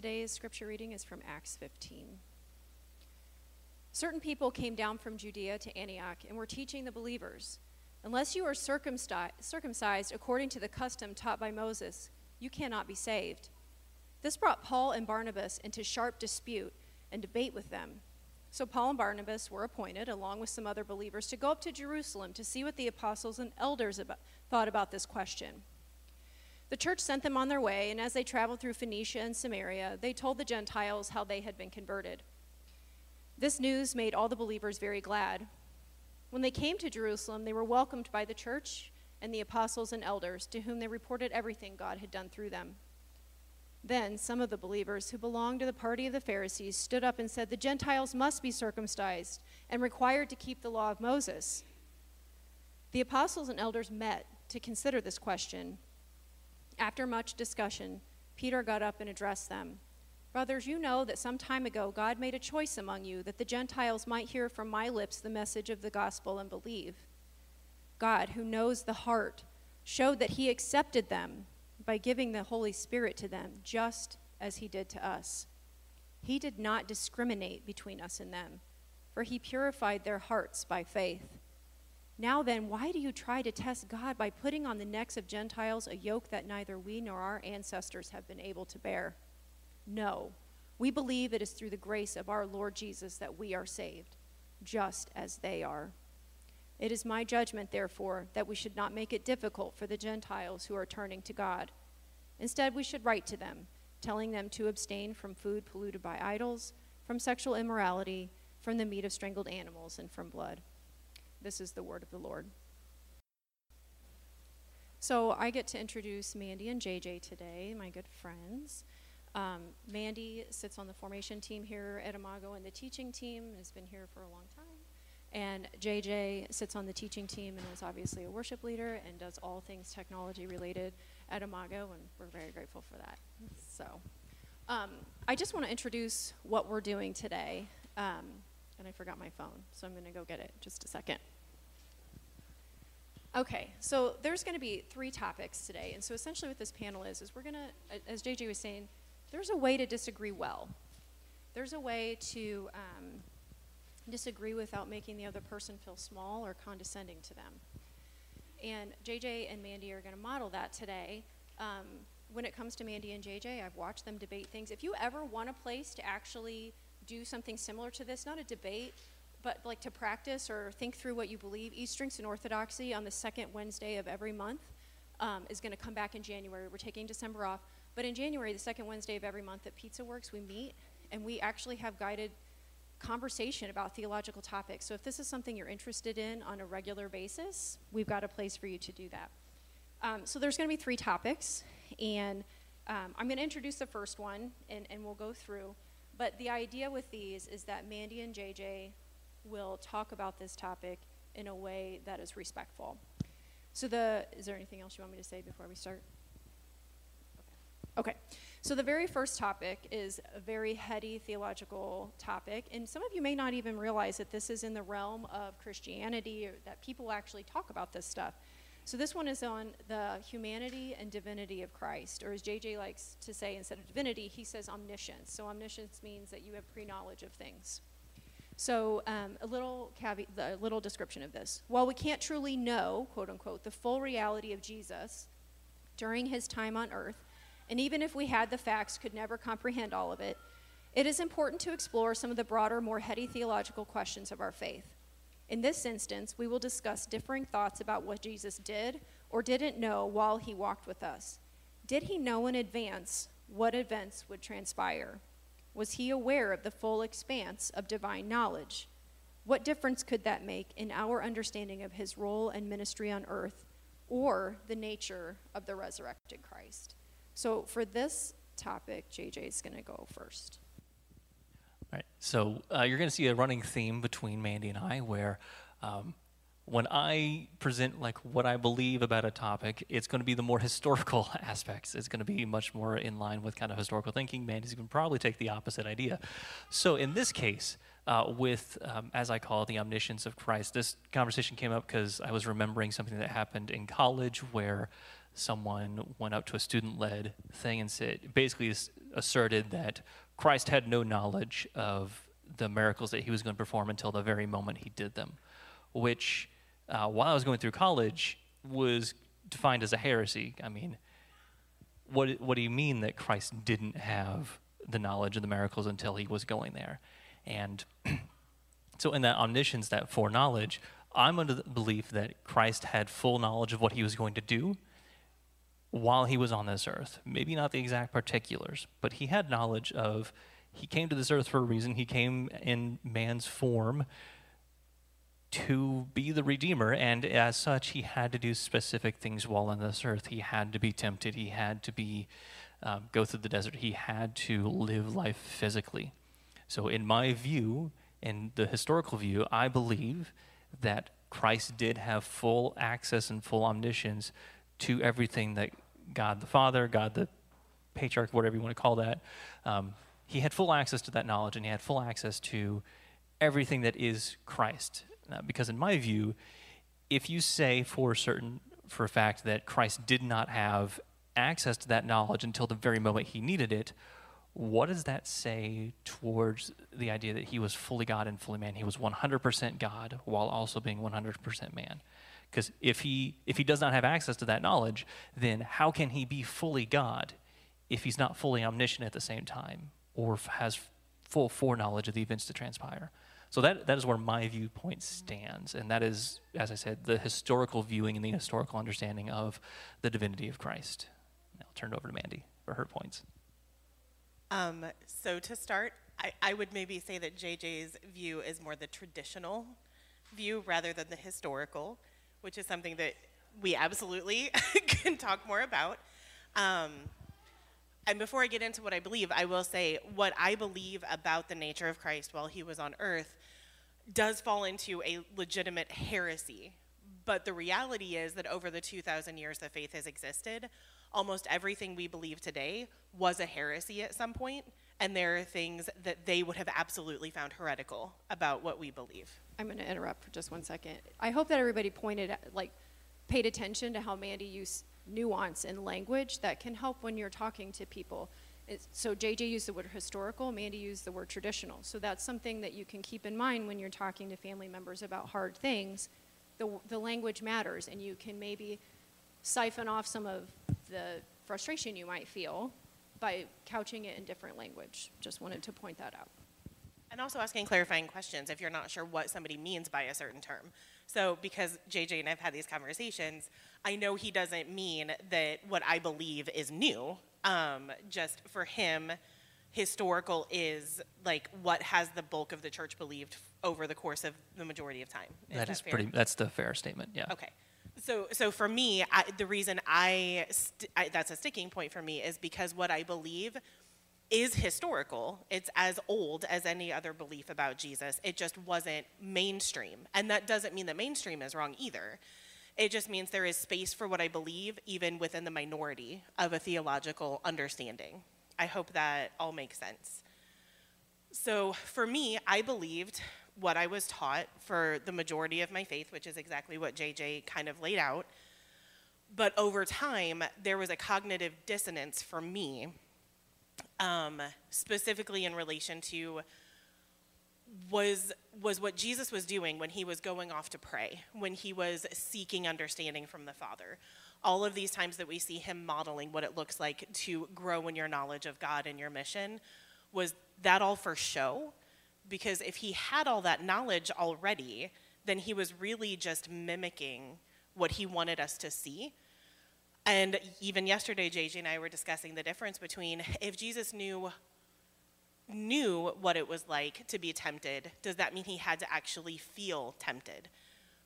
today's scripture reading is from Acts 15. Certain people came down from Judea to Antioch and were teaching the believers Unless you are circumcised according to the custom taught by Moses, you cannot be saved. This brought Paul and Barnabas into sharp dispute and debate with them. So Paul and Barnabas were appointed, along with some other believers, to go up to Jerusalem to see what the apostles and elders about, thought about this question. The church sent them on their way, and as they traveled through Phoenicia and Samaria, they told the Gentiles how they had been converted. This news made all the believers very glad. When they came to Jerusalem, they were welcomed by the church and the apostles and elders, to whom they reported everything God had done through them. Then some of the believers who belonged to the party of the Pharisees stood up and said, The Gentiles must be circumcised and required to keep the law of Moses. The apostles and elders met to consider this question. After much discussion, Peter got up and addressed them. Brothers, you know that some time ago God made a choice among you that the Gentiles might hear from my lips the message of the gospel and believe. God, who knows the heart, showed that he accepted them by giving the Holy Spirit to them, just as he did to us. He did not discriminate between us and them, for he purified their hearts by faith. Now then, why do you try to test God by putting on the necks of Gentiles a yoke that neither we nor our ancestors have been able to bear? No, we believe it is through the grace of our Lord Jesus that we are saved, just as they are. It is my judgment, therefore, that we should not make it difficult for the Gentiles who are turning to God. Instead, we should write to them, telling them to abstain from food polluted by idols, from sexual immorality, from the meat of strangled animals, and from blood. This is the word of the Lord. So I get to introduce Mandy and JJ today, my good friends. Um, Mandy sits on the formation team here at Imago, and the teaching team has been here for a long time. And JJ sits on the teaching team and is obviously a worship leader and does all things technology related at Imago, and we're very grateful for that. So, um, I just want to introduce what we're doing today. Um, and I forgot my phone, so I'm going to go get it just a second. Okay, so there's going to be three topics today, and so essentially what this panel is is we're going to, as JJ was saying, there's a way to disagree well. There's a way to um, disagree without making the other person feel small or condescending to them. And JJ and Mandy are going to model that today. Um, when it comes to Mandy and JJ, I've watched them debate things. If you ever want a place to actually do something similar to this, not a debate, but like to practice or think through what you believe, East and Orthodoxy on the second Wednesday of every month um, is going to come back in January. We're taking December off. But in January, the second Wednesday of every month at Pizza Works, we meet and we actually have guided conversation about theological topics. So if this is something you're interested in on a regular basis, we've got a place for you to do that. Um, so there's going to be three topics, and um, I'm going to introduce the first one, and, and we'll go through. But the idea with these is that Mandy and JJ will talk about this topic in a way that is respectful. So the is there anything else you want me to say before we start? Okay. So, the very first topic is a very heady theological topic, and some of you may not even realize that this is in the realm of Christianity that people actually talk about this stuff. So, this one is on the humanity and divinity of Christ, or as JJ likes to say, instead of divinity, he says omniscience. So, omniscience means that you have pre knowledge of things. So, um, a little caveat, a little description of this. While we can't truly know, quote unquote, the full reality of Jesus during his time on earth, and even if we had the facts, could never comprehend all of it, it is important to explore some of the broader, more heady theological questions of our faith. In this instance, we will discuss differing thoughts about what Jesus did or didn't know while he walked with us. Did he know in advance what events would transpire? Was he aware of the full expanse of divine knowledge? What difference could that make in our understanding of his role and ministry on earth or the nature of the resurrected Christ? So for this topic, JJ is going to go first. So uh, you're going to see a running theme between Mandy and I where um, when I present like what I believe about a topic, it's going to be the more historical aspects. It's going to be much more in line with kind of historical thinking. Mandy's going to probably take the opposite idea. So in this case, uh, with, um, as I call it, the omniscience of Christ, this conversation came up because I was remembering something that happened in college where someone went up to a student led thing and said, basically asserted that Christ had no knowledge of the miracles that he was going to perform until the very moment he did them, which, uh, while I was going through college, was defined as a heresy. I mean, what, what do you mean that Christ didn't have the knowledge of the miracles until he was going there? And so, in that omniscience, that foreknowledge, I'm under the belief that Christ had full knowledge of what he was going to do while he was on this earth. Maybe not the exact particulars, but he had knowledge of he came to this earth for a reason. He came in man's form to be the Redeemer, and as such, he had to do specific things while on this earth. He had to be tempted. He had to be um, go through the desert. He had to live life physically. So, in my view, in the historical view, I believe that Christ did have full access and full omniscience to everything that God the Father, God the patriarch, whatever you want to call that, um, he had full access to that knowledge and he had full access to everything that is Christ. Uh, because in my view, if you say for certain for a fact that Christ did not have access to that knowledge until the very moment he needed it, what does that say towards the idea that he was fully God and fully man? He was 100% God while also being 100% man. Because if he if he does not have access to that knowledge, then how can he be fully God if he's not fully omniscient at the same time or has full foreknowledge of the events to transpire? So that that is where my viewpoint stands, and that is, as I said, the historical viewing and the historical understanding of the divinity of Christ. I'll turn it over to Mandy for her points. Um, so to start, I, I would maybe say that JJ's view is more the traditional view rather than the historical which is something that we absolutely can talk more about. Um, and before I get into what I believe, I will say what I believe about the nature of Christ while he was on earth does fall into a legitimate heresy. But the reality is that over the 2,000 years that faith has existed, almost everything we believe today was a heresy at some point, and there are things that they would have absolutely found heretical about what we believe. I'm going to interrupt for just one second. I hope that everybody pointed, at, like, paid attention to how Mandy used nuance in language that can help when you're talking to people. So JJ used the word historical, Mandy used the word traditional. So that's something that you can keep in mind when you're talking to family members about hard things. The, the language matters, and you can maybe siphon off some of the frustration you might feel by couching it in different language. Just wanted to point that out. And also asking clarifying questions if you're not sure what somebody means by a certain term. So, because JJ and I've had these conversations, I know he doesn't mean that what I believe is new. Um, just for him, historical is like what has the bulk of the church believed over the course of the majority of time. Is that is fair? pretty. That's the fair statement. Yeah. Okay. So, so for me, I, the reason I, st- I that's a sticking point for me is because what I believe is historical. It's as old as any other belief about Jesus. It just wasn't mainstream. And that doesn't mean that mainstream is wrong either. It just means there is space for what I believe, even within the minority of a theological understanding. I hope that all makes sense. So, for me, I believed what I was taught for the majority of my faith, which is exactly what JJ kind of laid out. But over time, there was a cognitive dissonance for me um, specifically in relation to was was what Jesus was doing when he was going off to pray, when he was seeking understanding from the Father. All of these times that we see him modeling what it looks like to grow in your knowledge of God and your mission, was that all for show? Because if he had all that knowledge already, then he was really just mimicking what he wanted us to see and even yesterday, JJ and I were discussing the difference between if Jesus knew knew what it was like to be tempted, does that mean he had to actually feel tempted?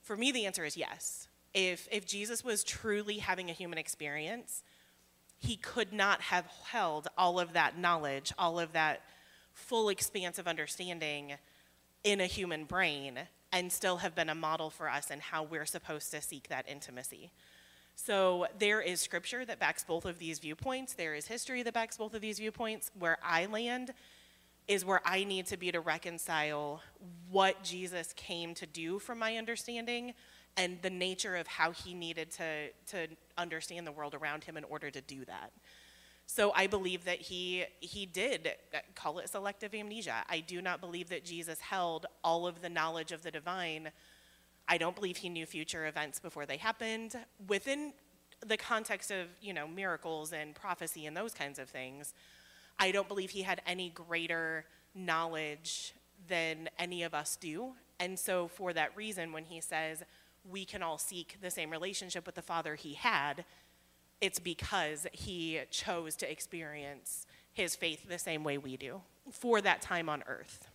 For me, the answer is yes. If, if Jesus was truly having a human experience, he could not have held all of that knowledge, all of that full expanse of understanding in a human brain and still have been a model for us in how we're supposed to seek that intimacy. So there is scripture that backs both of these viewpoints. There is history that backs both of these viewpoints. Where I land is where I need to be to reconcile what Jesus came to do from my understanding and the nature of how he needed to, to understand the world around him in order to do that. So I believe that he he did call it selective amnesia. I do not believe that Jesus held all of the knowledge of the divine. I don't believe he knew future events before they happened within the context of, you know, miracles and prophecy and those kinds of things. I don't believe he had any greater knowledge than any of us do. And so for that reason when he says we can all seek the same relationship with the Father he had, it's because he chose to experience his faith the same way we do for that time on earth.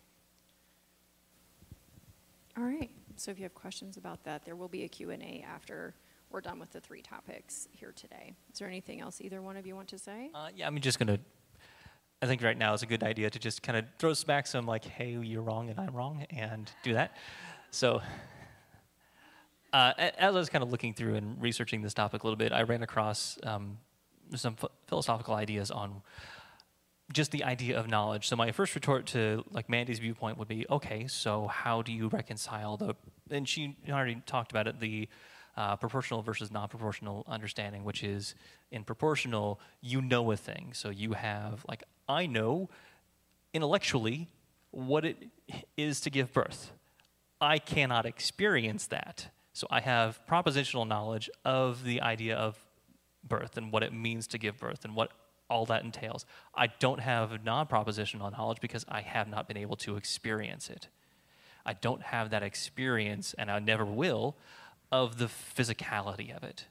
All right. So if you have questions about that, there will be a Q&A after we're done with the three topics here today. Is there anything else either one of you want to say? Uh, yeah, I'm just going to, I think right now is a good idea to just kind of throw back some like, hey, you're wrong and I'm wrong, and do that. So uh, as I was kind of looking through and researching this topic a little bit, I ran across um, some philosophical ideas on just the idea of knowledge. So my first retort to like Mandy's viewpoint would be, okay, so how do you reconcile the? And she already talked about it, the uh, propositional versus non-propositional understanding, which is in propositional, you know a thing. So you have like I know intellectually what it is to give birth. I cannot experience that so I have propositional knowledge of the idea of birth and what it means to give birth and what all that entails. I don't have non propositional knowledge because I have not been able to experience it. I don't have that experience, and I never will, of the physicality of it.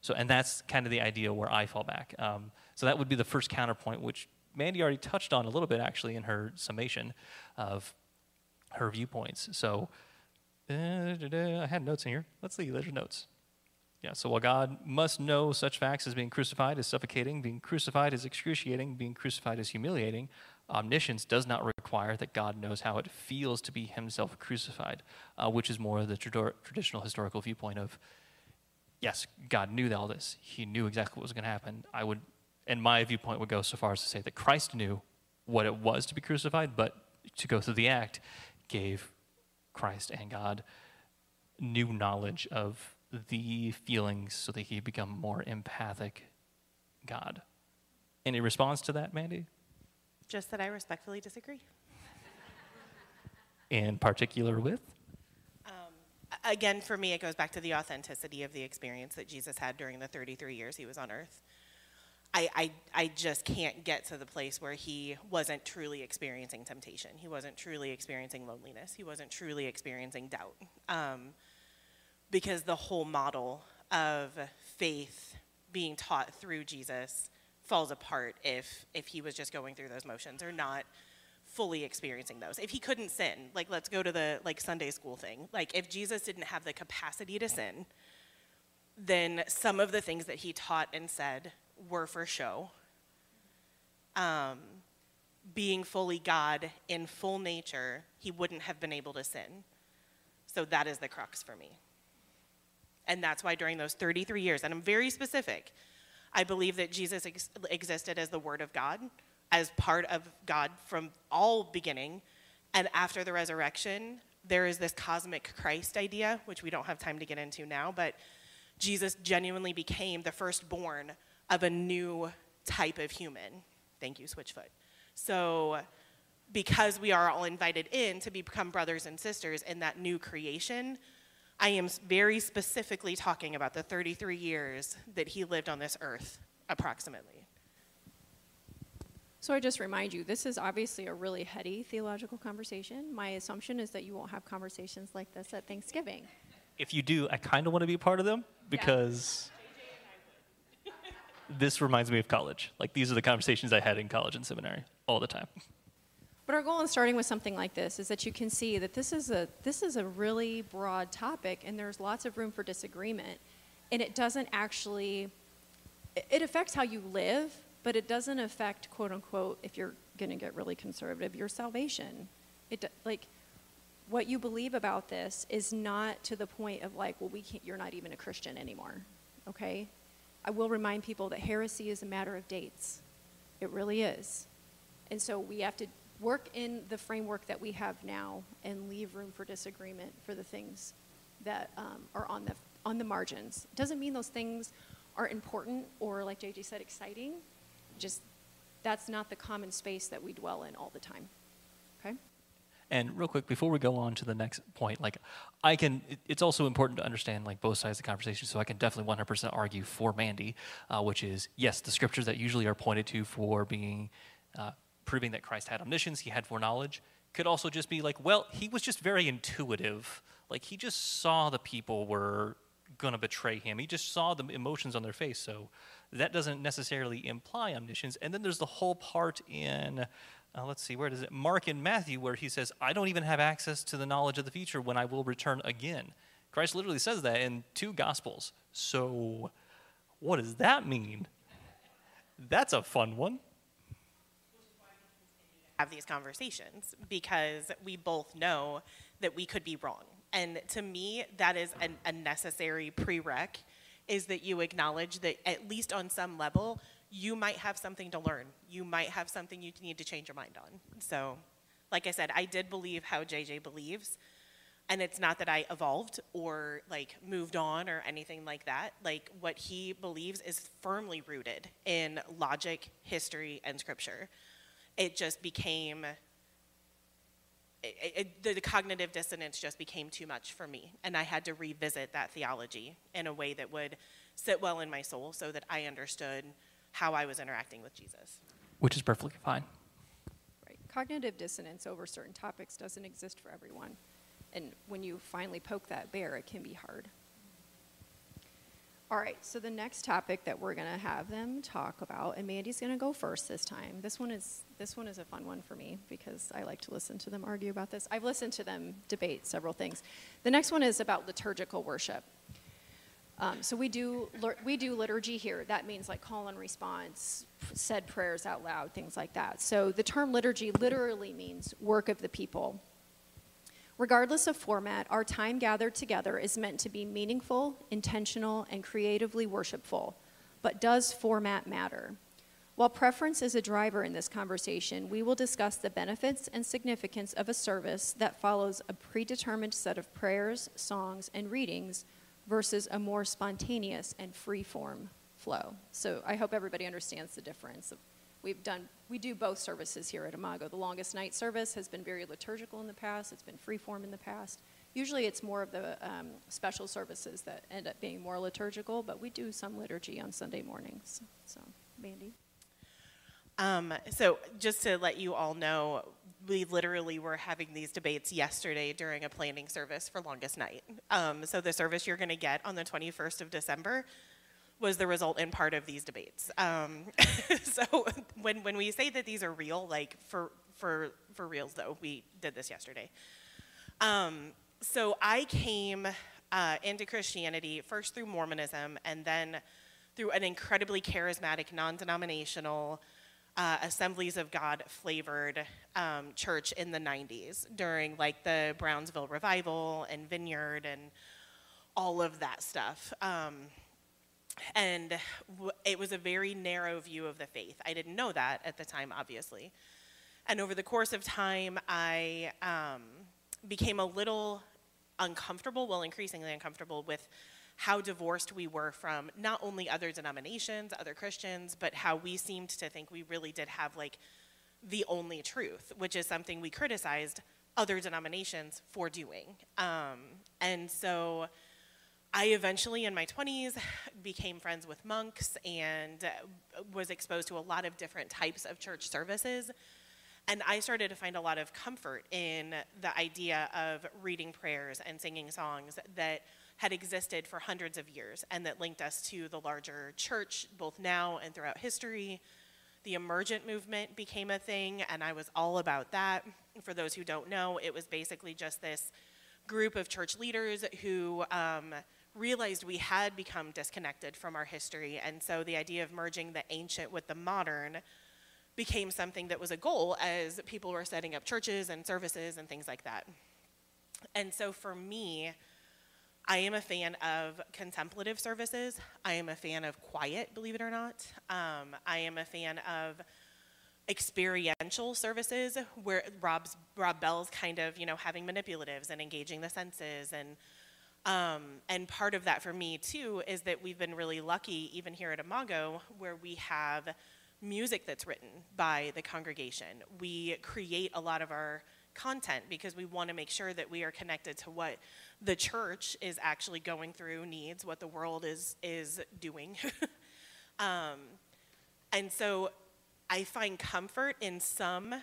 So, and that's kind of the idea where I fall back. Um, so that would be the first counterpoint, which Mandy already touched on a little bit actually in her summation of her viewpoints. So, I had notes in here. Let's see, there's notes. Yeah, so while God must know such facts as being crucified is suffocating, being crucified is excruciating, being crucified is humiliating, omniscience does not require that God knows how it feels to be himself crucified, uh, which is more the tra- traditional historical viewpoint of, yes, God knew all this. He knew exactly what was going to happen. I would, and my viewpoint would go so far as to say that Christ knew what it was to be crucified, but to go through the act gave Christ and God new knowledge of the feelings so that he become more empathic God. Any response to that, Mandy? Just that I respectfully disagree. In particular with? Um, again, for me, it goes back to the authenticity of the experience that Jesus had during the 33 years he was on earth. I, I, I just can't get to the place where he wasn't truly experiencing temptation. He wasn't truly experiencing loneliness. He wasn't truly experiencing doubt. Um, because the whole model of faith being taught through Jesus falls apart if, if he was just going through those motions or not fully experiencing those. If he couldn't sin, like let's go to the like Sunday school thing. Like if Jesus didn't have the capacity to sin, then some of the things that he taught and said were for show. Um, being fully God in full nature, he wouldn't have been able to sin. So that is the crux for me. And that's why during those 33 years, and I'm very specific, I believe that Jesus ex- existed as the Word of God, as part of God from all beginning. And after the resurrection, there is this cosmic Christ idea, which we don't have time to get into now, but Jesus genuinely became the firstborn of a new type of human. Thank you, Switchfoot. So, because we are all invited in to become brothers and sisters in that new creation, I am very specifically talking about the 33 years that he lived on this earth, approximately. So I just remind you, this is obviously a really heady theological conversation. My assumption is that you won't have conversations like this at Thanksgiving. If you do, I kind of want to be part of them because this reminds me of college. Like these are the conversations I had in college and seminary all the time. But our goal in starting with something like this is that you can see that this is a this is a really broad topic and there's lots of room for disagreement and it doesn't actually it affects how you live, but it doesn't affect quote unquote if you're going to get really conservative your salvation. It like what you believe about this is not to the point of like, well, we can't, you're not even a Christian anymore. Okay? I will remind people that heresy is a matter of dates. It really is. And so we have to work in the framework that we have now and leave room for disagreement for the things that um, are on the on the margins. Doesn't mean those things aren't important or, like JJ said, exciting. Just that's not the common space that we dwell in all the time. Okay. And real quick, before we go on to the next point, like I can, it, it's also important to understand like both sides of the conversation. So I can definitely 100% argue for Mandy, uh, which is yes, the scriptures that usually are pointed to for being uh, proving that Christ had omniscience, he had foreknowledge, could also just be like, well, he was just very intuitive. Like he just saw the people were going to betray him. He just saw the emotions on their face. So that doesn't necessarily imply omniscience. And then there's the whole part in uh, let's see, where does it? Mark and Matthew, where he says, I don't even have access to the knowledge of the future when I will return again. Christ literally says that in two Gospels. So, what does that mean? That's a fun one. Have these conversations because we both know that we could be wrong. And to me, that is an, a necessary prereq is that you acknowledge that at least on some level, you might have something to learn. You might have something you need to change your mind on. So, like I said, I did believe how JJ believes. And it's not that I evolved or like moved on or anything like that. Like what he believes is firmly rooted in logic, history, and scripture. It just became it, it, the, the, cognitive dissonance just became too much for me. And I had to revisit that theology in a way that would sit well in my soul so that I understood how I was interacting with Jesus. Which is perfectly fine. Right. Cognitive dissonance over certain topics doesn't exist for everyone. And when you finally poke that bear, it can be hard. All right, so the next topic that we're going to have them talk about, and Mandy's going to go first this time. This one is this one is a fun one for me because I like to listen to them argue about this. I've listened to them debate several things. The next one is about liturgical worship. Um, so we do we do liturgy here. That means like call and response, said prayers out loud, things like that. So the term liturgy literally means work of the people. Regardless of format, our time gathered together is meant to be meaningful, intentional, and creatively worshipful. But does format matter? While preference is a driver in this conversation, we will discuss the benefits and significance of a service that follows a predetermined set of prayers, songs, and readings versus a more spontaneous and free form flow. So I hope everybody understands the difference we've done we do both services here at Imago. The longest night service has been very liturgical in the past. It's been free form in the past. Usually, it's more of the um, special services that end up being more liturgical, but we do some liturgy on Sunday mornings. So, Mandy. Um, so, just to let you all know, we literally were having these debates yesterday during a planning service for longest night. Um, so, the service you're going to get on the 21st of December was the result in part of these debates. Um, so when, when we say that these are real, like for, for, for reals though, we did this yesterday. Um, so I came uh, into Christianity first through Mormonism and then through an incredibly charismatic, non-denominational, uh, Assemblies of God flavored um, church in the 90s during like the Brownsville Revival and Vineyard and all of that stuff. Um, and it was a very narrow view of the faith. I didn't know that at the time, obviously. And over the course of time, I um, became a little uncomfortable, well, increasingly uncomfortable with how divorced we were from not only other denominations, other Christians, but how we seemed to think we really did have like the only truth, which is something we criticized other denominations for doing. Um, and so I eventually, in my 20s, became friends with monks and was exposed to a lot of different types of church services. And I started to find a lot of comfort in the idea of reading prayers and singing songs that had existed for hundreds of years and that linked us to the larger church, both now and throughout history. The emergent movement became a thing, and I was all about that. For those who don't know, it was basically just this group of church leaders who um, realized we had become disconnected from our history. And so the idea of merging the ancient with the modern became something that was a goal as people were setting up churches and services and things like that. And so for me, I am a fan of contemplative services. I am a fan of quiet, believe it or not. Um, I am a fan of experiential services where Rob's, Rob Bell's kind of, you know, having manipulatives and engaging the senses and Um, and part of that for me too is that we've been really lucky, even here at Imago, where we have music that's written by the congregation. We create a lot of our content because we want to make sure that we are connected to what the church is actually going through, needs, what the world is is doing. um, and so I find comfort in some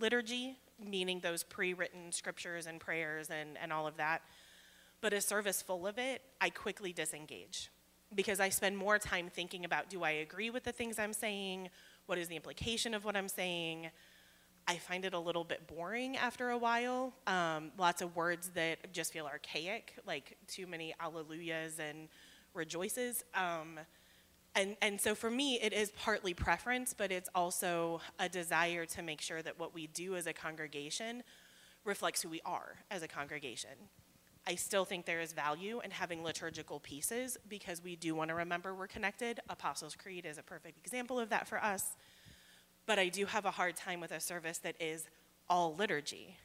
liturgy, meaning those pre-written scriptures and prayers and, and all of that. But a service full of it, I quickly disengage because I spend more time thinking about do I agree with the things I'm saying? What is the implication of what I'm saying? I find it a little bit boring after a while. Um, lots of words that just feel archaic, like too many alleluias and rejoices. Um, and, and so for me, it is partly preference, but it's also a desire to make sure that what we do as a congregation reflects who we are as a congregation. I still think there is value in having liturgical pieces because we do want to remember we're connected. Apostles' Creed is a perfect example of that for us. But I do have a hard time with a service that is all liturgy.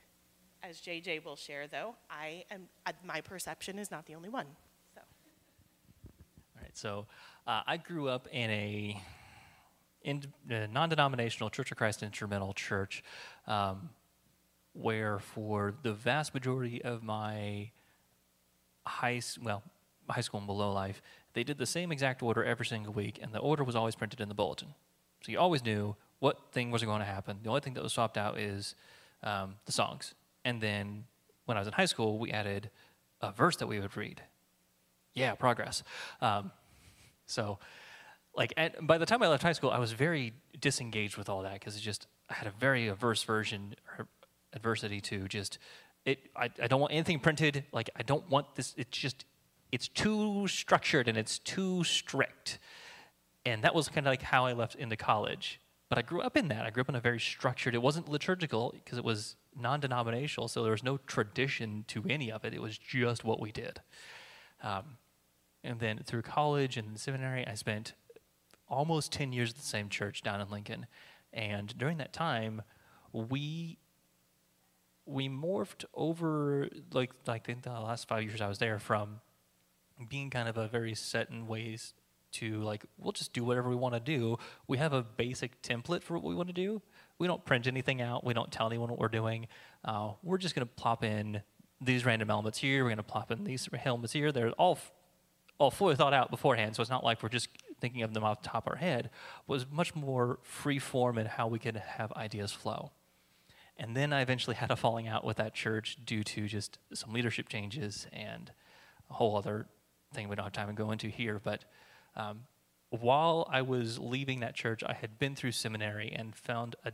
As JJ will share, though, I am uh, my perception is not the only one. So. All right. So uh, I grew up in a in, uh, non-denominational Church of Christ instrumental church, um, where for the vast majority of my high well high school and below life, they did the same exact order every single week, and the order was always printed in the bulletin. So you always knew what thing was going to happen. The only thing that was swapped out is um, the songs. And then when I was in high school, we added a verse that we would read. Yeah, progress. Um, so, like, at, by the time I left high school, I was very disengaged with all that because it just I had a very averse version or adversity to just it. I, I don't want anything printed. Like, I don't want this. It's just it's too structured and it's too strict. And that was kind of like how I left into college. But I grew up in that. I grew up in a very structured. It wasn't liturgical because it was non-denominational, so there was no tradition to any of it. It was just what we did. Um, and then through college and seminary, I spent almost 10 years at the same church down in Lincoln. And during that time, we we morphed over like like the last five years I was there from being kind of a very set in ways to like we'll just do whatever we want to do. We have a basic template for what we want to do. We don't print anything out. We don't tell anyone what we're doing. Uh, we're just going to plop in these random elements here. We're going to plop in these elements here. They're all all fully thought out beforehand, so it's not like we're just thinking of them off the top of our head. It was much more free form in how we could have ideas flow. And then I eventually had a falling out with that church due to just some leadership changes and a whole other thing we don't have time to go into here. But um, while I was leaving that church, I had been through seminary and found a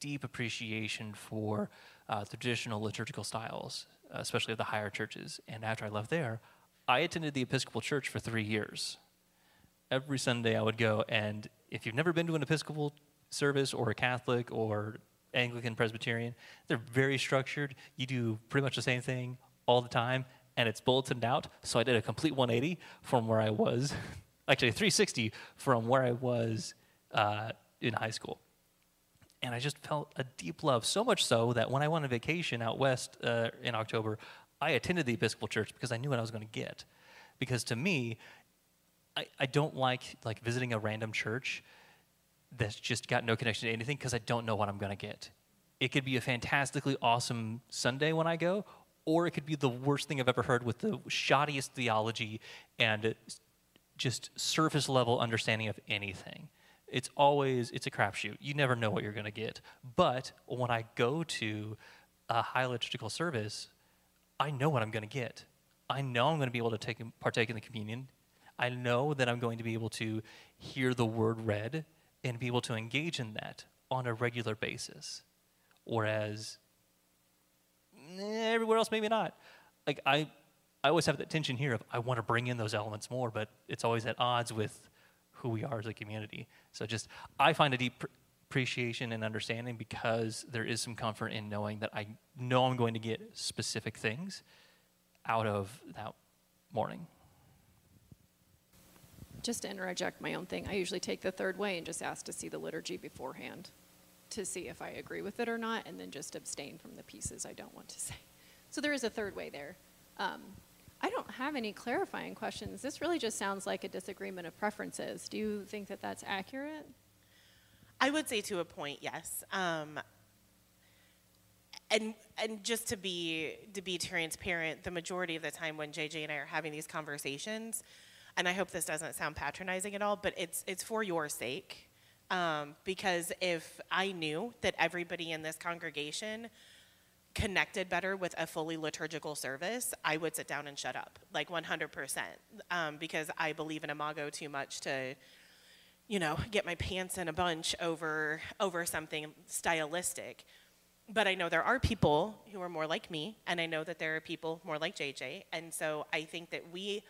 deep appreciation for uh, traditional liturgical styles, especially of the higher churches. And after I left there, I attended the Episcopal Church for three years. Every Sunday I would go, and if you've never been to an Episcopal service or a Catholic or Anglican Presbyterian, they're very structured. You do pretty much the same thing all the time, and it's bulletined out. So I did a complete 180 from where I was, actually 360 from where I was uh, in high school. And I just felt a deep love, so much so that when I went on vacation out west uh, in October, I attended the Episcopal Church because I knew what I was going to get. Because to me, I, I don't like like visiting a random church that's just got no connection to anything because I don't know what I'm going to get. It could be a fantastically awesome Sunday when I go, or it could be the worst thing I've ever heard with the shoddiest theology and just surface level understanding of anything. It's always it's a crapshoot. You never know what you're going to get. But when I go to a high liturgical service, I know what I'm going to get. I know I'm going to be able to take partake in the communion. I know that I'm going to be able to hear the word read and be able to engage in that on a regular basis. Whereas eh, everywhere else, maybe not. Like I, I always have that tension here of I want to bring in those elements more, but it's always at odds with who we are as a community. So just I find a deep appreciation and understanding because there is some comfort in knowing that I know I'm going to get specific things out of that morning. Just to interject my own thing, I usually take the third way and just ask to see the liturgy beforehand to see if I agree with it or not, and then just abstain from the pieces I don't want to say. So there is a third way there. Um, I don't have any clarifying questions. This really just sounds like a disagreement of preferences. Do you think that that's accurate? I would say to a point, yes. Um, and and just to be to be transparent, the majority of the time when JJ and I are having these conversations, and I hope this doesn't sound patronizing at all, but it's it's for your sake. Um, because if I knew that everybody in this congregation connected better with a fully liturgical service, I would sit down and shut up, like 100%, um, because I believe in Imago too much to, you know, get my pants in a bunch over over something stylistic. But I know there are people who are more like me, and I know that there are people more like JJ, and so I think that we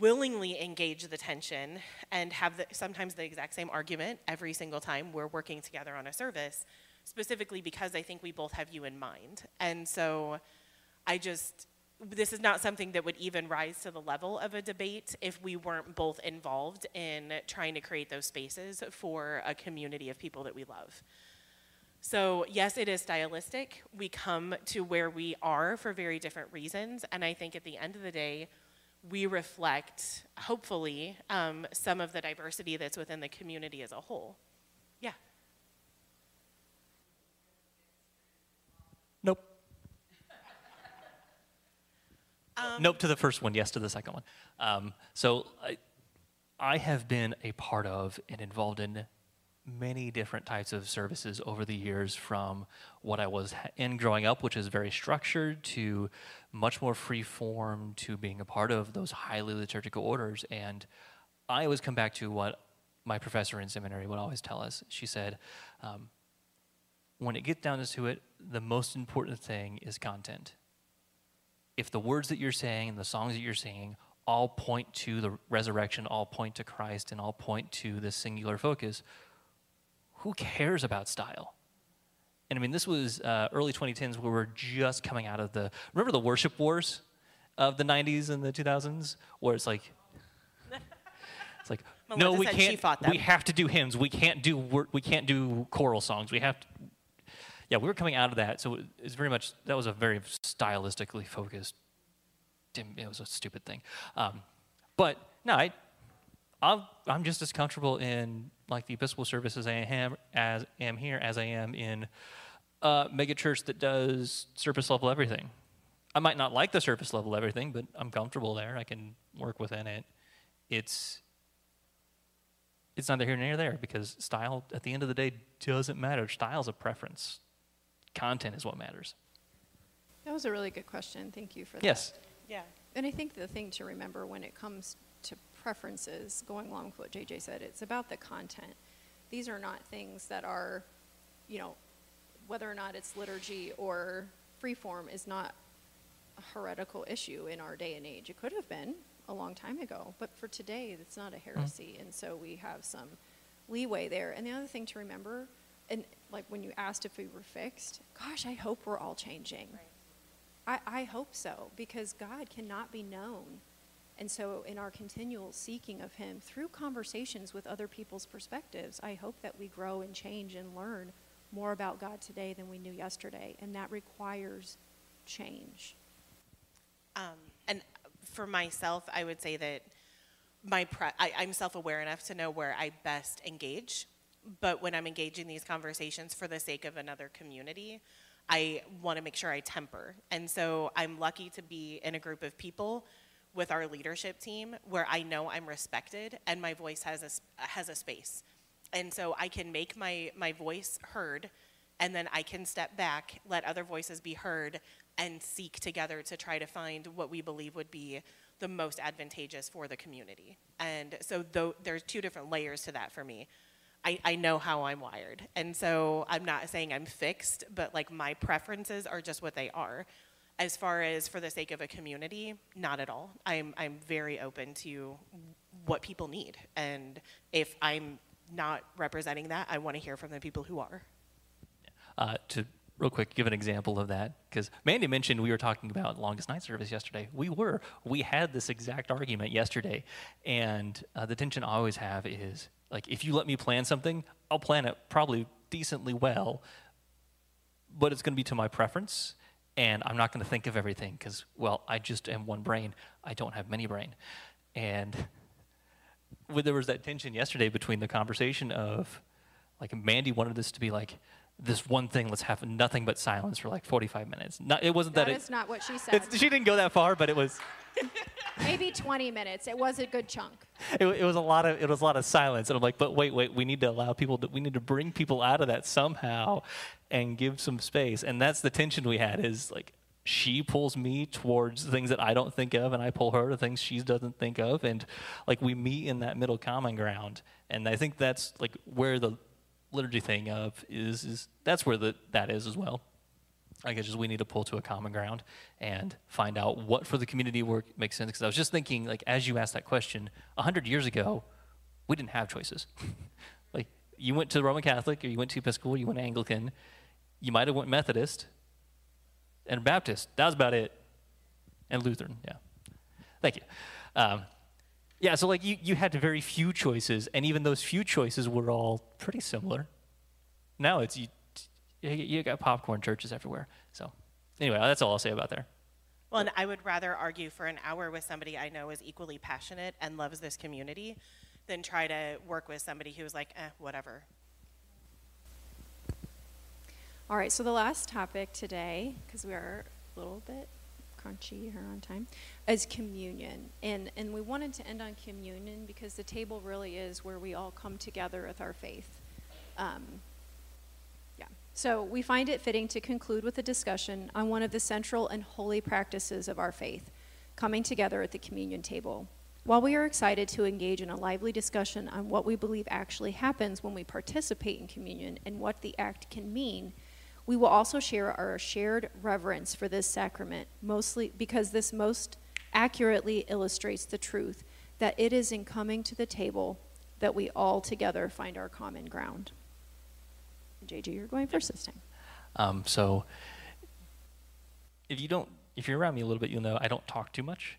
willingly engage the tension and have the, sometimes the exact same argument every single time we're working together on a service, specifically because I think we both have you in mind. And so I just, this is not something that would even rise to the level of a debate if we weren't both involved in trying to create those spaces for a community of people that we love. So, yes, it is stylistic. We come to where we are for very different reasons. And I think at the end of the day, we reflect, hopefully, um, some of the diversity that's within the community as a whole. Yeah. Nope. Nope to the first one, yes to the second one. Um, so I, I have been a part of and involved in many different types of services over the years from what I was in growing up, which is very structured, to much more free form, to being a part of those highly liturgical orders. And I always come back to what my professor in seminary would always tell us. She said, um, when it gets down to it, the most important thing is content. If the words that you're saying and the songs that you're singing all point to the resurrection, all point to Christ, and all point to this singular focus, who cares about style? And I mean, this was uh, early 2010s where we're just coming out of the, remember the worship wars of the 90s and the 2000s? Where it's like, it's like, no, we can't, we have to do hymns. We can't do, we can't do choral songs. We have to, yeah, we were coming out of that. So it's very much, that was a very stylistically focused, it was a stupid thing. Um, but no, I, i am just as comfortable in like the Episcopal service as I am as am here as I am in a mega church that does surface level everything. I might not like the surface level everything, but I'm comfortable there. I can work within it. It's it's neither here nor there because style at the end of the day doesn't matter. Style's a preference. Content is what matters. That was a really good question. Thank you for that. Yes. Yeah. And I think the thing to remember when it comes to preferences, going along with what JJ said, it's about the content. These are not things that are, you know, whether or not it's liturgy or freeform is not a heretical issue in our day and age. It could have been a long time ago, but for today, it's not a mm-hmm. heresy, mm-hmm. and so we have some leeway there. And the other thing to remember, and like when you asked if we were fixed, gosh, I hope we're all changing. Right. I, I hope so, because God cannot be known and so, in our continual seeking of Him through conversations with other people's perspectives, I hope that we grow and change and learn more about God today than we knew yesterday. And that requires change. Um, and for myself, I would say that my pre- I, I'm self aware enough to know where I best engage. But when I'm engaging these conversations for the sake of another community, I want to make sure I temper. And so I'm lucky to be in a group of people with our leadership team where I know I'm respected and my voice has a, has a space. And so I can make my, my voice heard and then I can step back, let other voices be heard, and seek together to try to find what we believe would be the most advantageous for the community. And so there's two different layers to that for me. I, I know how I'm wired. And so I'm not saying I'm fixed, but like my preferences are just what they are. As far as for the sake of a community, not at all. I'm, I'm very open to what people need. And if I'm not representing that, I want to hear from the people who are. Uh, to real quick give an example of that because mandy mentioned we were talking about longest night service yesterday we were we had this exact argument yesterday and uh, the tension i always have is like if you let me plan something i'll plan it probably decently well but it's going to be to my preference and I'm not going to think of everything because, well, I just am one brain. I don't have many brain. And there was that tension yesterday between the conversation of, like, Mandy wanted this to be like, this one thing, let's have nothing but silence for like 45 minutes. Not, it wasn't that, That it, is not what she said. it's, she didn't go that far, but it was Maybe 20 minutes. It was a good chunk. it, it was a lot of it was a lot of silence and i'm like but wait wait we need to allow people to we need to bring people out of that somehow and give some space and that's the tension we had is like she pulls me towards things that i don't think of and i pull her to things she doesn't think of and like we meet in that middle common ground and i think that's like where the liturgy thing of is is that's where the that is as well I guess just we need to pull to a common ground and find out what for the community work makes sense. Because I was just thinking, like, as you asked that question, hundred years ago, we didn't have choices. like, you went to Roman Catholic, or you went to Episcopal, you went Anglican, you might have went Methodist and Baptist. That was about it, and Lutheran. Yeah, thank you. Um, yeah, so like you, you had very few choices, and even those few choices were all pretty similar. Now it's you you, you got popcorn churches everywhere. So, anyway, that's all I'll say about there. Well, and I would rather argue for an hour with somebody I know is equally passionate and loves this community than try to work with somebody who's like, eh, whatever. All right, so the last topic today, because we are a little bit crunchy here on time, is communion. And, and we wanted to end on communion because the table really is where we all come together with our faith. Um, yeah. So we find it fitting to conclude with a discussion on one of the central and holy practices of our faith, coming together at the communion table. While we are excited to engage in a lively discussion on what we believe actually happens when we participate in communion and what the act can mean, we will also share our shared reverence for this sacrament, mostly because this most accurately illustrates the truth that it is in coming to the table that we all together find our common ground. JJ, you're going first this time. Um, so, if you don't, if you're around me a little bit, you'll know I don't talk too much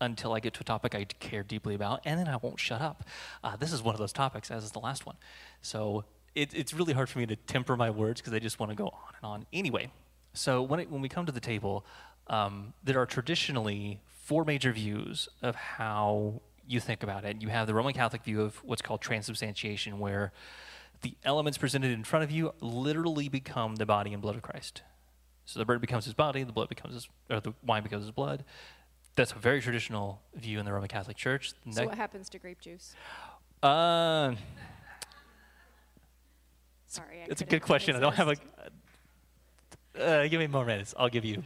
until I get to a topic I care deeply about, and then I won't shut up. Uh, this is one of those topics, as is the last one. So it, it's really hard for me to temper my words because I just want to go on and on. Anyway, so when, it, when we come to the table, um, there are traditionally four major views of how you think about it. You have the Roman Catholic view of what's called transubstantiation, where the elements presented in front of you literally become the body and blood of Christ. So the bread becomes his body, the blood becomes his, or the wine becomes his blood. That's a very traditional view in the Roman Catholic Church. So, what happens to grape juice? Uh, Sorry, I it's a good question. I don't have a. Uh, give me more minutes. I'll give you.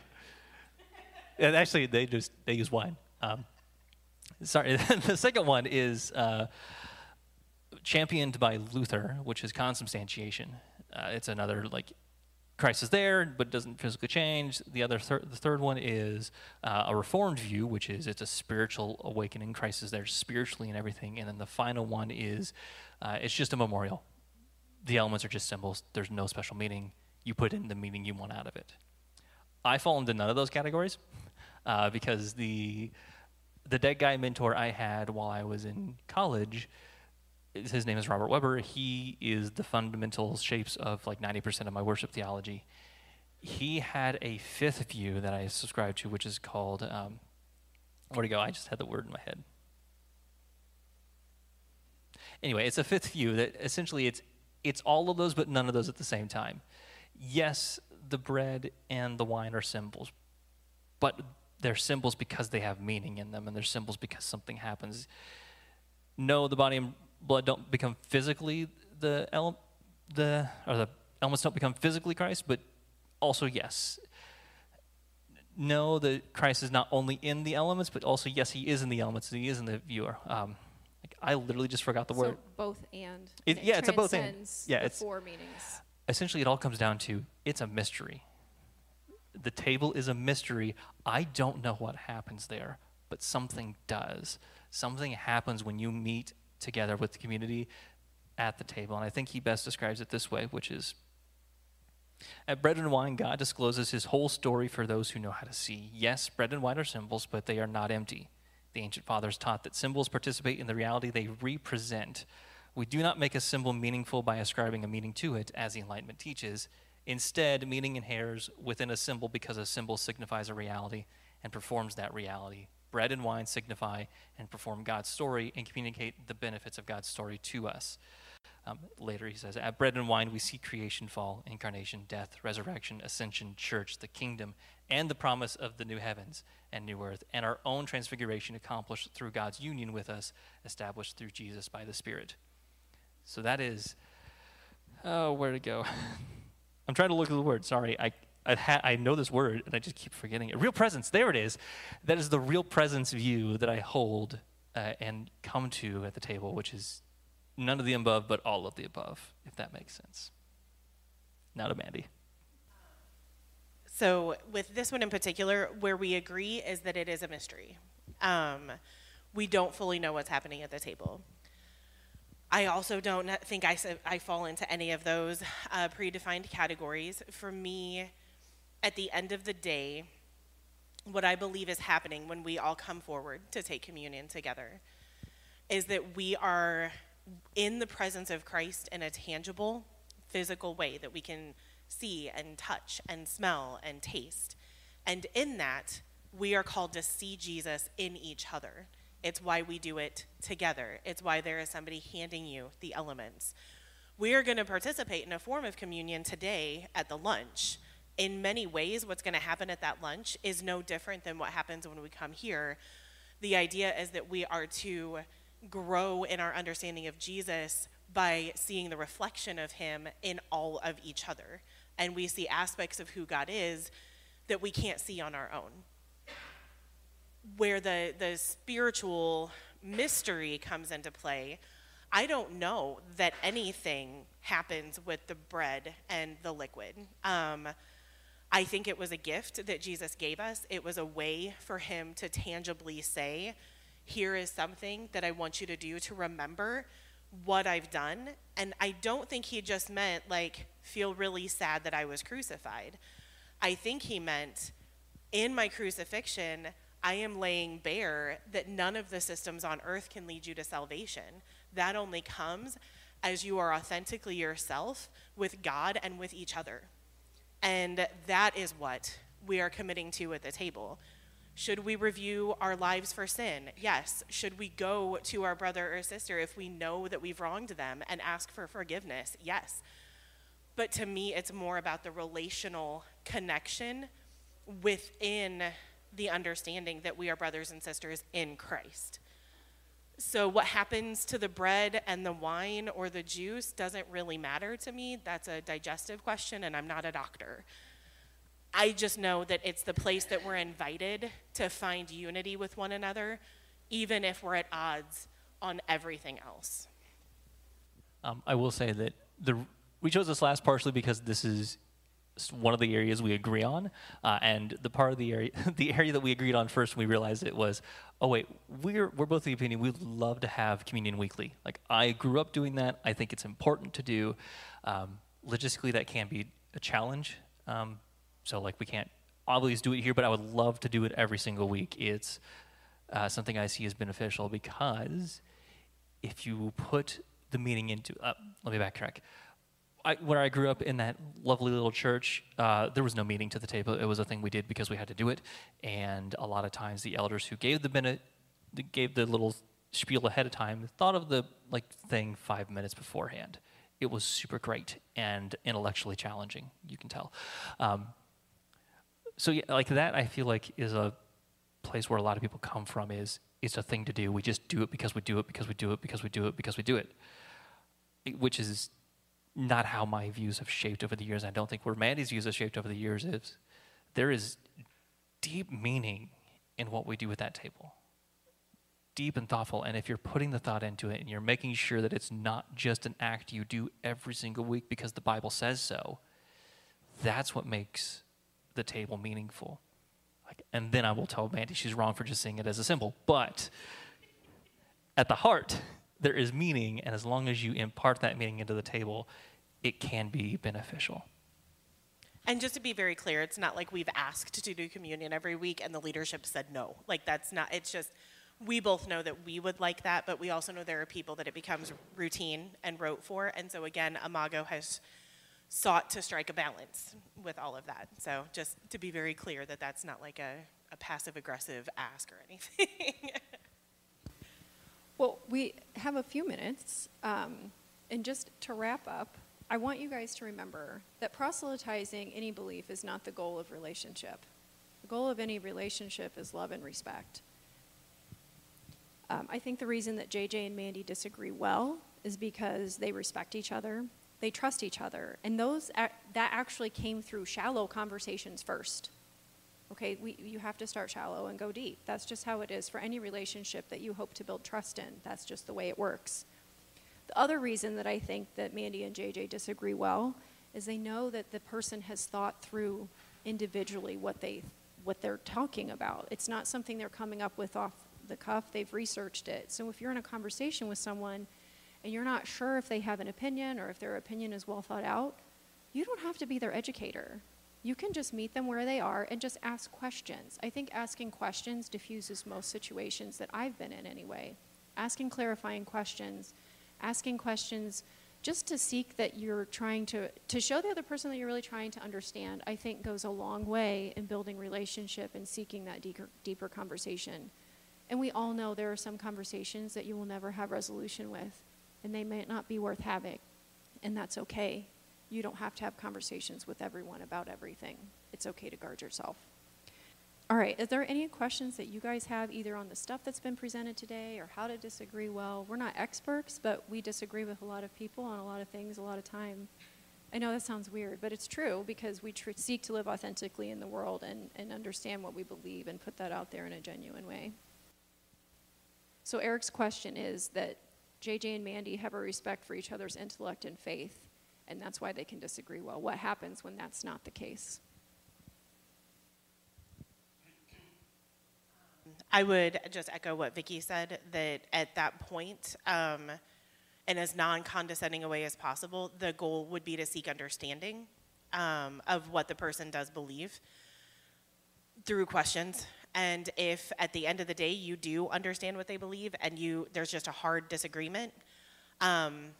And actually, they just they use wine. Um, sorry. the second one is uh, championed by Luther, which is consubstantiation. Uh, it's another like Christ is there, but doesn't physically change. The other thir- the third one is uh, a reformed view, which is it's a spiritual awakening. Christ is there spiritually and everything. And then the final one is uh, it's just a memorial. The elements are just symbols. There's no special meaning. You put in the meaning you want out of it. I fall into none of those categories uh, because the the dead guy mentor I had while I was in college, his name is Robert Webber. He is the fundamental shapes of like 90% of my worship theology. He had a fifth view that I subscribe to, which is called, um, where'd it go? I just had the word in my head. Anyway, it's a fifth view that essentially it's it's all of those, but none of those at the same time. Yes, the bread and the wine are symbols, but they're symbols because they have meaning in them, and they're symbols because something happens. No, the body and blood don't become physically the ele- the or the elements don't become physically Christ, but also yes. No, that Christ is not only in the elements, but also yes, he is in the elements. He is in the viewer. Um, I literally just forgot the so word. both and. It- yeah, it's a both and. Yeah, it's- four meanings. essentially it all comes down to it's a mystery. The table is a mystery. I don't know what happens there, but something does. Something happens when you meet together with the community at the table. And I think he best describes it this way, which is at bread and wine, God discloses his whole story for those who know how to see. Yes, bread and wine are symbols, but they are not empty. The ancient fathers taught that symbols participate in the reality they represent. We do not make a symbol meaningful by ascribing a meaning to it, as the Enlightenment teaches. Instead, meaning inheres within a symbol because a symbol signifies a reality and performs that reality. Bread and wine signify and perform God's story and communicate the benefits of God's story to us. Um, later, he says, At bread and wine, we see creation, fall, incarnation, death, resurrection, ascension, church, the kingdom, and the promise of the new heavens and new earth, and our own transfiguration accomplished through God's union with us, established through Jesus by the Spirit. So that is, oh, where to go? I'm trying to look at the word. Sorry, I, I, ha- I know this word and I just keep forgetting it. Real presence, there it is. That is the real presence view that I hold uh, and come to at the table, which is none of the above, but all of the above, if that makes sense. Now to Mandy. So, with this one in particular, where we agree is that it is a mystery. Um, we don't fully know what's happening at the table. I also don't think I, I fall into any of those uh, predefined categories. For me, at the end of the day, what I believe is happening when we all come forward to take communion together is that we are in the presence of Christ in a tangible, physical way that we can see and touch and smell and taste. And in that, we are called to see Jesus in each other. It's why we do it together. It's why there is somebody handing you the elements. We are going to participate in a form of communion today at the lunch. In many ways, what's going to happen at that lunch is no different than what happens when we come here. The idea is that we are to grow in our understanding of Jesus by seeing the reflection of him in all of each other. And we see aspects of who God is that we can't see on our own. Where the, the spiritual mystery comes into play, I don't know that anything happens with the bread and the liquid. Um, I think it was a gift that Jesus gave us. It was a way for him to tangibly say, here is something that I want you to do to remember what I've done. And I don't think he just meant, like, feel really sad that I was crucified. I think he meant, in my crucifixion, I am laying bare that none of the systems on earth can lead you to salvation. That only comes as you are authentically yourself with God and with each other. And that is what we are committing to at the table. Should we review our lives for sin? Yes. Should we go to our brother or sister if we know that we've wronged them and ask for forgiveness? Yes. But to me, it's more about the relational connection within the understanding that we are brothers and sisters in Christ. So, what happens to the bread and the wine or the juice doesn't really matter to me. That's a digestive question, and I'm not a doctor. I just know that it's the place that we're invited to find unity with one another, even if we're at odds on everything else. Um, I will say that the we chose this last partially because this is one of the areas we agree on, uh, and the part of the area the area that we agreed on first, we realized it was, oh wait, we're we're both the opinion we'd love to have communion weekly. Like I grew up doing that. I think it's important to do. Um, logistically, that can be a challenge. Um, so like we can't always do it here, but I would love to do it every single week. It's uh, something I see as beneficial because if you put the meaning into, uh, let me backtrack. I, when I grew up in that lovely little church, uh, there was no meaning to the table. It was a thing we did because we had to do it, and a lot of times the elders who gave the minute, gave the little spiel ahead of time, thought of the like thing five minutes beforehand. It was super great and intellectually challenging. You can tell. Um, so yeah, like that, I feel like is a place where a lot of people come from. Is it's a thing to do. We just do it because we do it because we do it because we do it because we do it, which is not how my views have shaped over the years. I don't think where Mandy's views have shaped over the years is there is deep meaning in what we do with that table. Deep and thoughtful. And if you're putting the thought into it and you're making sure that it's not just an act you do every single week because the Bible says so, that's what makes the table meaningful. Like, and then I will tell Mandy she's wrong for just seeing it as a symbol. But at the heart, there is meaning, and as long as you impart that meaning into the table, it can be beneficial. And just to be very clear, it's not like we've asked to do communion every week and the leadership said no. Like, that's not, it's just, we both know that we would like that, but we also know there are people that it becomes routine and rote for. And so, again, Imago has sought to strike a balance with all of that. So just to be very clear that that's not like a, a passive aggressive ask or anything. Well, we have a few minutes. Um, and just to wrap up, I want you guys to remember that proselytizing any belief is not the goal of relationship. The goal of any relationship is love and respect. Um, I think the reason that JJ and Mandy disagree well is because they respect each other, they trust each other, and those that actually came through shallow conversations first. Okay, we, you have to start shallow and go deep. That's just how it is for any relationship that you hope to build trust in. That's just the way it works. The other reason that I think that Mandy and JJ disagree well is they know that the person has thought through individually what they what they're talking about. It's not something they're coming up with off the cuff. They've researched it. So if you're in a conversation with someone and you're not sure if they have an opinion or if their opinion is well thought out, you don't have to be their educator you can just meet them where they are and just ask questions. I think asking questions diffuses most situations that I've been in anyway. Asking clarifying questions, asking questions just to seek that you're trying to to show the other person that you're really trying to understand i think goes a long way in building relationship and seeking that deeper, deeper conversation and we all know there are some conversations that you will never have resolution with and they may not be worth having and that's okay you don't have to have conversations with everyone about everything. It's okay to guard yourself. All right, is there any questions that you guys have either on the stuff that's been presented today or how to disagree well? We're not experts, but we disagree with a lot of people on a lot of things a lot of time. I know that sounds weird, but it's true because we tr- seek to live authentically in the world and, and understand what we believe and put that out there in a genuine way. So, Eric's question is that JJ and Mandy have a respect for each other's intellect and faith and that's why they can disagree well. What happens when that's not the case? I would just echo what Vicki said that at that point, um, in as non condescending a way as possible, the goal would be to seek understanding um, of what the person does believe through questions. And if at the end of the day you do understand what they believe and you there's just a hard disagreement, um,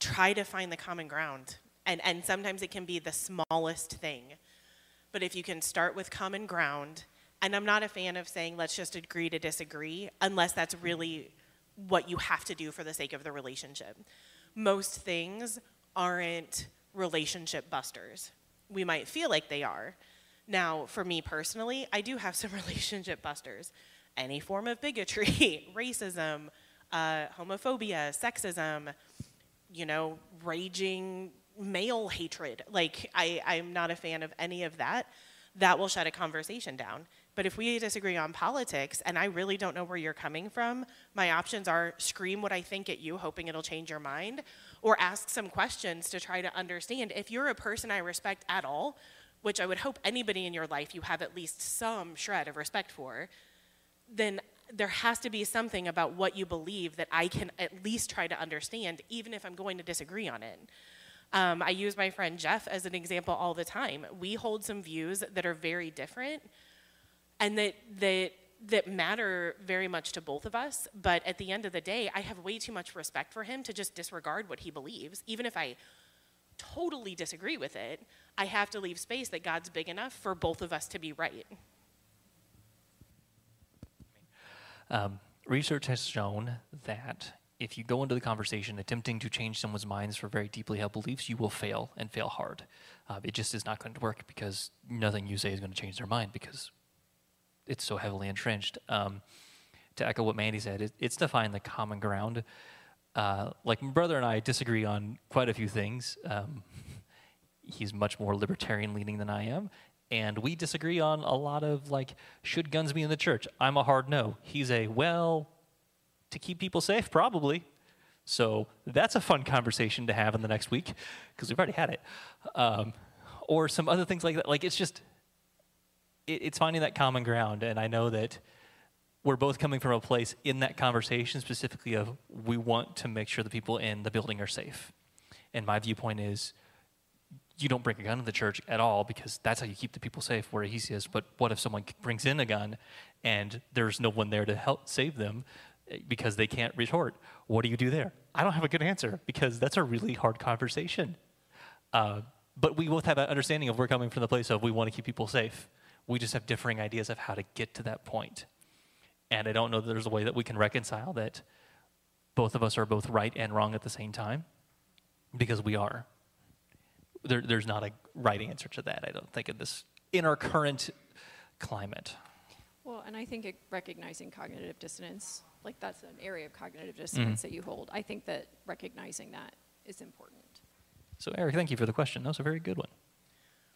try to find the common ground. And, and sometimes it can be the smallest thing. But if you can start with common ground, and I'm not a fan of saying let's just agree to disagree unless that's really what you have to do for the sake of the relationship. Most things aren't relationship busters. We might feel like they are. Now, for me personally, I do have some relationship busters. Any form of bigotry, racism, uh, homophobia, sexism, you know, raging male hatred. Like, I, I'm not a fan of any of that. That will shut a conversation down. But if we disagree on politics and I really don't know where you're coming from, my options are scream what I think at you, hoping it'll change your mind, or ask some questions to try to understand. If you're a person I respect at all, which I would hope anybody in your life you have at least some shred of respect for, then there has to be something about what you believe that I can at least try to understand, even if I'm going to disagree on it. Um, I use my friend Jeff as an example all the time. We hold some views that are very different and that, that, that matter very much to both of us. But at the end of the day, I have way too much respect for him to just disregard what he believes. Even if I totally disagree with it, I have to leave space that God's big enough for both of us to be right. Um, research has shown that if you go into the conversation attempting to change someone's minds for very deeply held beliefs, you will fail and fail hard. Uh, it just is not going to work because nothing you say is going to change their mind because it's so heavily entrenched. Um, to echo what Mandy said, it, it's to find the common ground. Uh, like my brother and I disagree on quite a few things. Um, he's much more libertarian leaning than I am, and we disagree on a lot of like should guns be in the church? I'm a hard no. He's a well to keep people safe probably. So that's a fun conversation to have in the next week because we've already had it. Um, or some other things like that. Like it's just it, it's finding that common ground. And i know that we're both coming from a place in that conversation specifically of we want to make sure the people in the building are safe and my viewpoint is you don't bring a gun to the church at all because that's how you keep the people safe. Where he says, but what if someone brings in a gun and there's no one there to help save them eh, because they can't retort? What do you do there? I don't have a good answer because that's a really hard conversation. Uh, but we both have an understanding of we're coming from the place of we want to keep people safe. We just have differing ideas of how to get to that point. And I don't know that there's a way that we can reconcile that both of us are both right and wrong at the same time because we are. There, there's not a right answer to that, I don't think, in this in our current climate. Well, and I think it, recognizing cognitive dissonance, like that's an area of cognitive mm-hmm. dissonance that you hold. I think that recognizing that is important. So, Eric, thank you for the question. That was a very good one.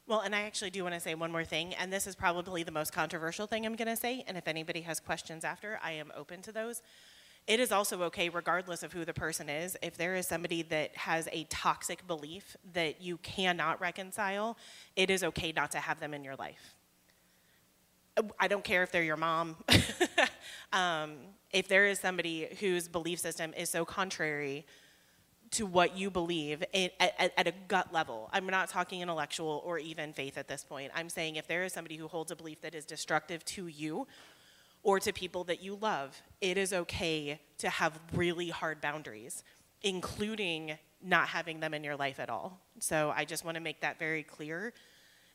Well, and I actually do want to say one more thing, and this is probably the most controversial thing I'm going to say. And if anybody has questions after, I am open to those. It is also okay, regardless of who the person is, if there is somebody that has a toxic belief that you cannot reconcile, it is okay not to have them in your life. I don't care if they're your mom. um, if there is somebody whose belief system is so contrary to what you believe at, at, at, a gut level, I'm not talking intellectual or even faith at this point. I'm saying if there is somebody who holds a belief that is destructive to you or to people that you love, it is okay to have really hard boundaries, including not having them in your life at all. So I just want to make that very clear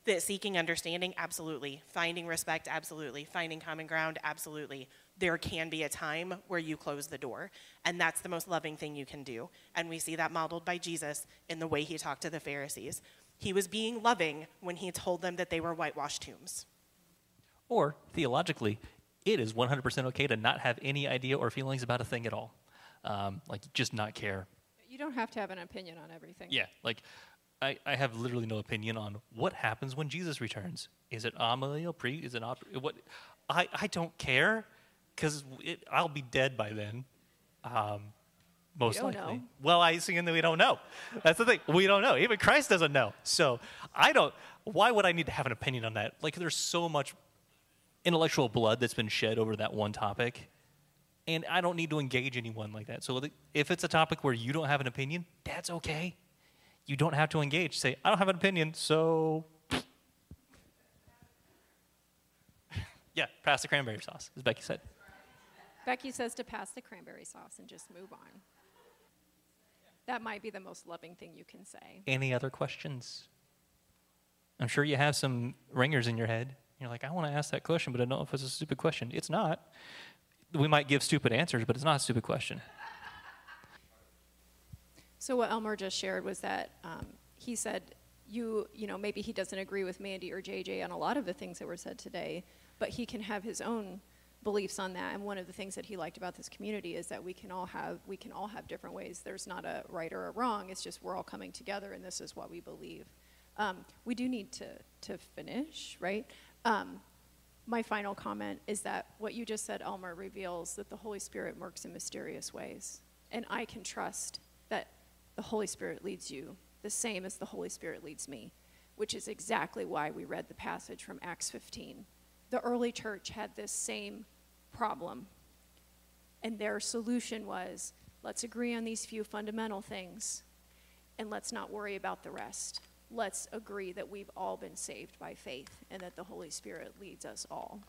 that seeking understanding, absolutely. Finding respect, absolutely. Finding common ground, absolutely. There can be a time where you close the door, and that's the most loving thing you can do. And we see that modeled by Jesus in the way he talked to the Pharisees. He was being loving when he told them that they were whitewashed tombs. Or, theologically, it is 100% okay to not have any idea or feelings about a thing at all. Um, like, just not care. You don't have to have an opinion on everything. Yeah, like I, I have literally no opinion on what happens when Jesus returns. Is it amillennial pre? Is it op- what? I, I don't care because I'll be dead by then. Um, most likely. know. Well, I assume that we don't know. That's the thing. We don't know. Even Christ doesn't know. So I don't. Why would I need to have an opinion on that? Like, there's so much intellectual blood that's been shed over that one topic, and I don't need to engage anyone like that. So if it's a topic where you don't have an opinion, that's okay you don't have to engage. Say, I don't have an opinion, so. yeah, pass the cranberry sauce, as Becky said. Becky says to pass the cranberry sauce and just move on. That might be the most loving thing you can say. Any other questions? I'm sure you have some ringers in your head. You're like, I want to ask that question, but I don't know if it's a stupid question. It's not. We might give stupid answers, but it's not a stupid question. So what Elmer just shared was that um, he said, you, you know, maybe he doesn't agree with Mandy or JJ on a lot of the things that were said today, but he can have his own beliefs on that. And one of the things that he liked about this community is that we can all have we can all have different ways. There's not a right or a wrong. It's just we're all coming together, and this is what we believe. Um, we do need to to finish, right? Um, my final comment is that what you just said, Elmer, reveals that the Holy Spirit works in mysterious ways, and I can trust that the Holy Spirit leads you the same as the Holy Spirit leads me, which is exactly why we read the passage from Acts 15. The early church had this same problem, and their solution was let's agree on these few fundamental things, and let's not worry about the rest. Let's agree that we've all been saved by faith and that the Holy Spirit leads us all.